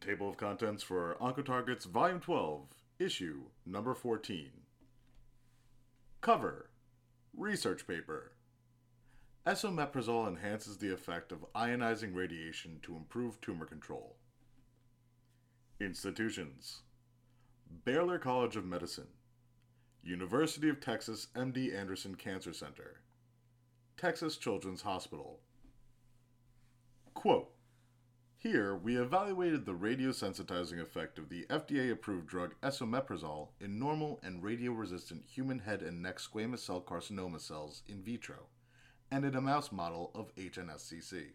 Table of contents for Oncotarget's Volume 12, Issue Number 14. Cover Research paper. Esomeprazole enhances the effect of ionizing radiation to improve tumor control. Institutions Baylor College of Medicine, University of Texas MD Anderson Cancer Center, Texas Children's Hospital. Quote Here, we evaluated the radiosensitizing effect of the FDA approved drug esomeprazole in normal and radio-resistant human head and neck squamous cell carcinoma cells in vitro and in a mouse model of HNSCC.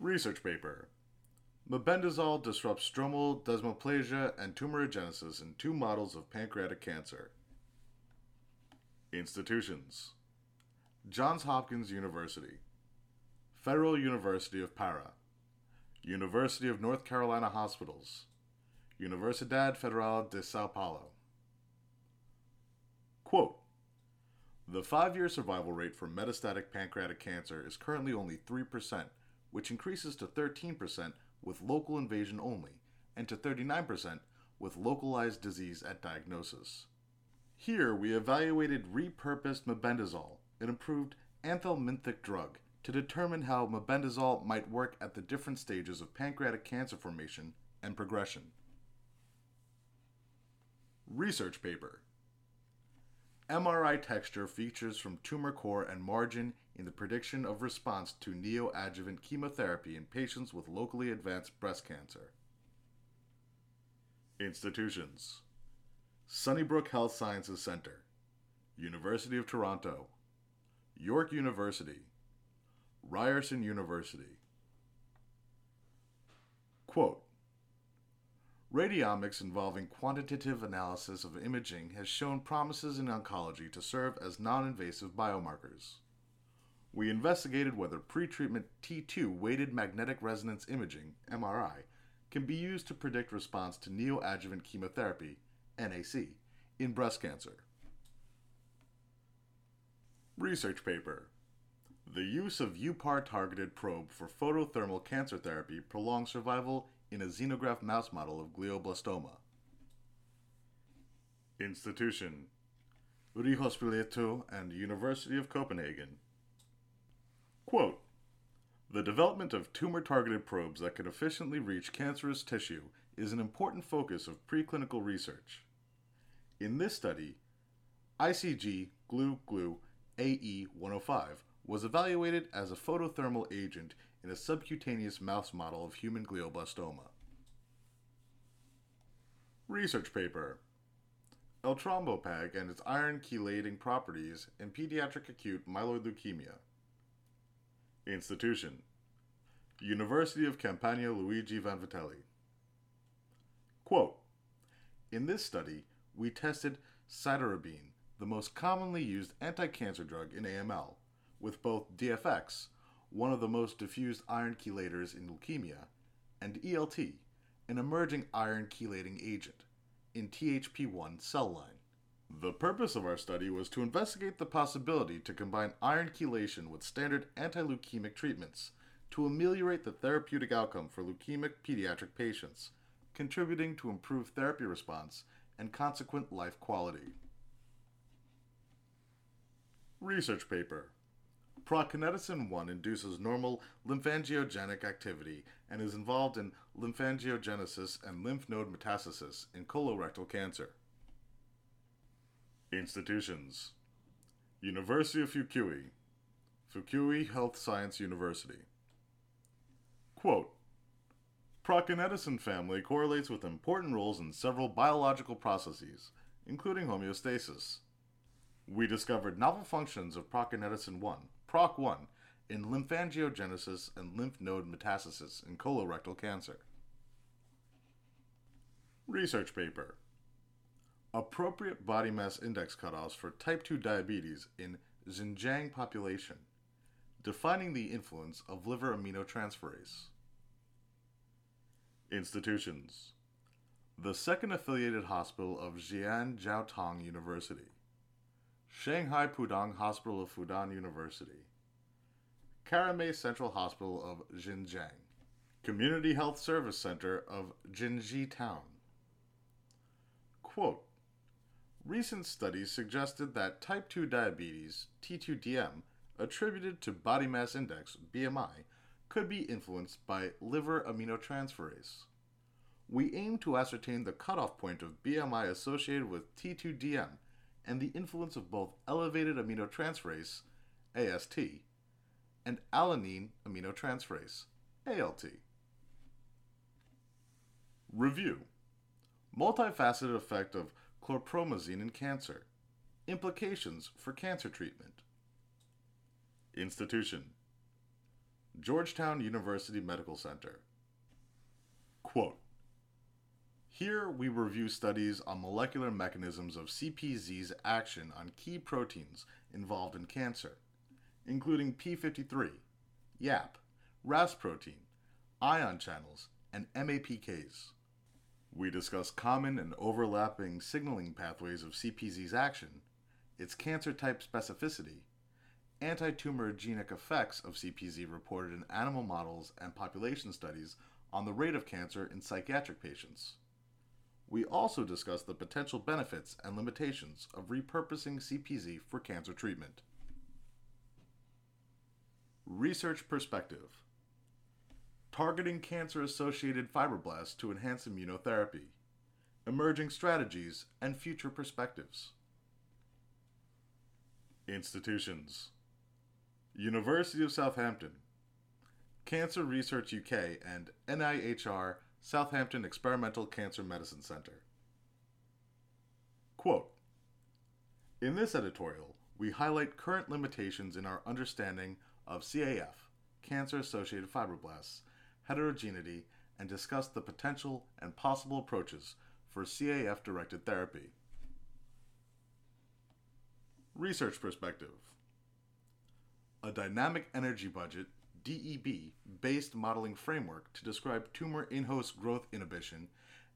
Research paper Mebendazole disrupts stromal desmoplasia and tumorigenesis in two models of pancreatic cancer. Institutions Johns Hopkins University, Federal University of Para, University of North Carolina Hospitals, Universidad Federal de Sao Paulo. Quote The five year survival rate for metastatic pancreatic cancer is currently only 3%, which increases to 13% with local invasion only, and to 39% with localized disease at diagnosis. Here, we evaluated repurposed mebendazole, an improved anthelminthic drug, to determine how mebendazole might work at the different stages of pancreatic cancer formation and progression. Research paper MRI texture features from tumor core and margin in the prediction of response to neoadjuvant chemotherapy in patients with locally advanced breast cancer. Institutions Sunnybrook Health Sciences Center, University of Toronto, York University, Ryerson University. Quote Radiomics involving quantitative analysis of imaging has shown promises in oncology to serve as non invasive biomarkers. We investigated whether pretreatment T2 weighted magnetic resonance imaging, MRI, can be used to predict response to neoadjuvant chemotherapy, NAC, in breast cancer. Research paper The use of UPAR targeted probe for photothermal cancer therapy prolongs survival in a xenograft mouse model of glioblastoma. Institution Rigshospitalet and University of Copenhagen. Quote The development of tumor targeted probes that can efficiently reach cancerous tissue is an important focus of preclinical research. In this study, ICG GLU GLU AE 105 was evaluated as a photothermal agent in a subcutaneous mouse model of human glioblastoma. Research paper Eltrombopag and its iron chelating properties in pediatric acute myeloid leukemia. Institution University of Campania Luigi Vanvitelli. Quote In this study, we tested cytarabine, the most commonly used anti cancer drug in AML, with both DFX, one of the most diffused iron chelators in leukemia, and ELT, an emerging iron chelating agent, in THP1 cell line. The purpose of our study was to investigate the possibility to combine iron chelation with standard anti-leukemic treatments to ameliorate the therapeutic outcome for leukemic pediatric patients, contributing to improved therapy response and consequent life quality. Research paper Prokineticin 1 induces normal lymphangiogenic activity and is involved in lymphangiogenesis and lymph node metastasis in colorectal cancer. Institutions University of Fukui, Fukui Health Science University. Quote Prokineticin family correlates with important roles in several biological processes, including homeostasis. We discovered novel functions of prokineticin 1, PROK1, in lymphangiogenesis and lymph node metastasis in colorectal cancer. Research paper Appropriate body mass index cutoffs for type 2 diabetes in Xinjiang population, defining the influence of liver aminotransferase. Institutions The second affiliated hospital of Xi'an Jiaotong University. Shanghai Pudong Hospital of Fudan University, Karamay Central Hospital of Xinjiang. Community Health Service Center of Jinji Town. Quote Recent studies suggested that type 2 diabetes, T2DM, attributed to body mass index, BMI, could be influenced by liver aminotransferase. We aim to ascertain the cutoff point of BMI associated with T2DM and the influence of both elevated aminotransferase, AST, and alanine aminotransferase, ALT. Review Multifaceted effect of chlorpromazine in cancer. Implications for cancer treatment. Institution Georgetown University Medical Center. Quote Here we review studies on molecular mechanisms of CPZ's action on key proteins involved in cancer, including P53, YAP, RAS protein, ion channels, and MAPKs. We discuss common and overlapping signaling pathways of CPZ's action, its cancer type specificity, anti-tumorigenic effects of CPZ reported in animal models and population studies on the rate of cancer in psychiatric patients. We also discuss the potential benefits and limitations of repurposing CPZ for cancer treatment. Research perspective Targeting cancer associated fibroblasts to enhance immunotherapy, emerging strategies, and future perspectives. Institutions University of Southampton, Cancer Research UK, and NIHR Southampton Experimental Cancer Medicine Center. Quote In this editorial, we highlight current limitations in our understanding of CAF, cancer associated fibroblasts, heterogeneity, and discuss the potential and possible approaches for CAF directed therapy. Research perspective A dynamic energy budget DEB based modeling framework to describe tumor in host growth inhibition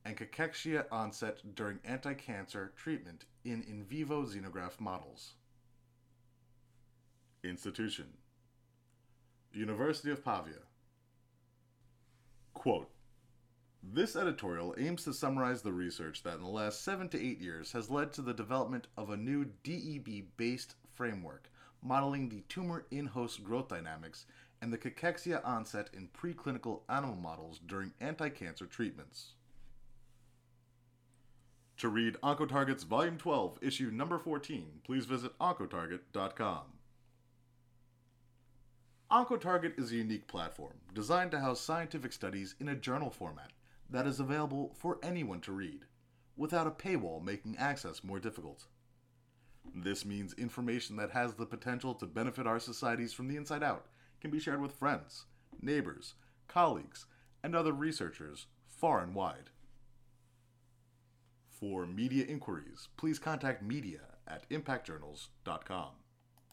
and cachexia onset during anti cancer treatment in in vivo xenograft models. Institution University of Pavia. Quote This editorial aims to summarize the research that in the last seven to eight years has led to the development of a new DEB based framework modeling the tumor in host growth dynamics and the cachexia onset in preclinical animal models during anti cancer treatments. To read Oncotarget's Volume 12, Issue Number 14, please visit Oncotarget.com. Oncotarget is a unique platform designed to house scientific studies in a journal format that is available for anyone to read, without a paywall making access more difficult. This means information that has the potential to benefit our societies from the inside out can be shared with friends, neighbors, colleagues, and other researchers far and wide. For media inquiries, please contact media at impactjournals.com.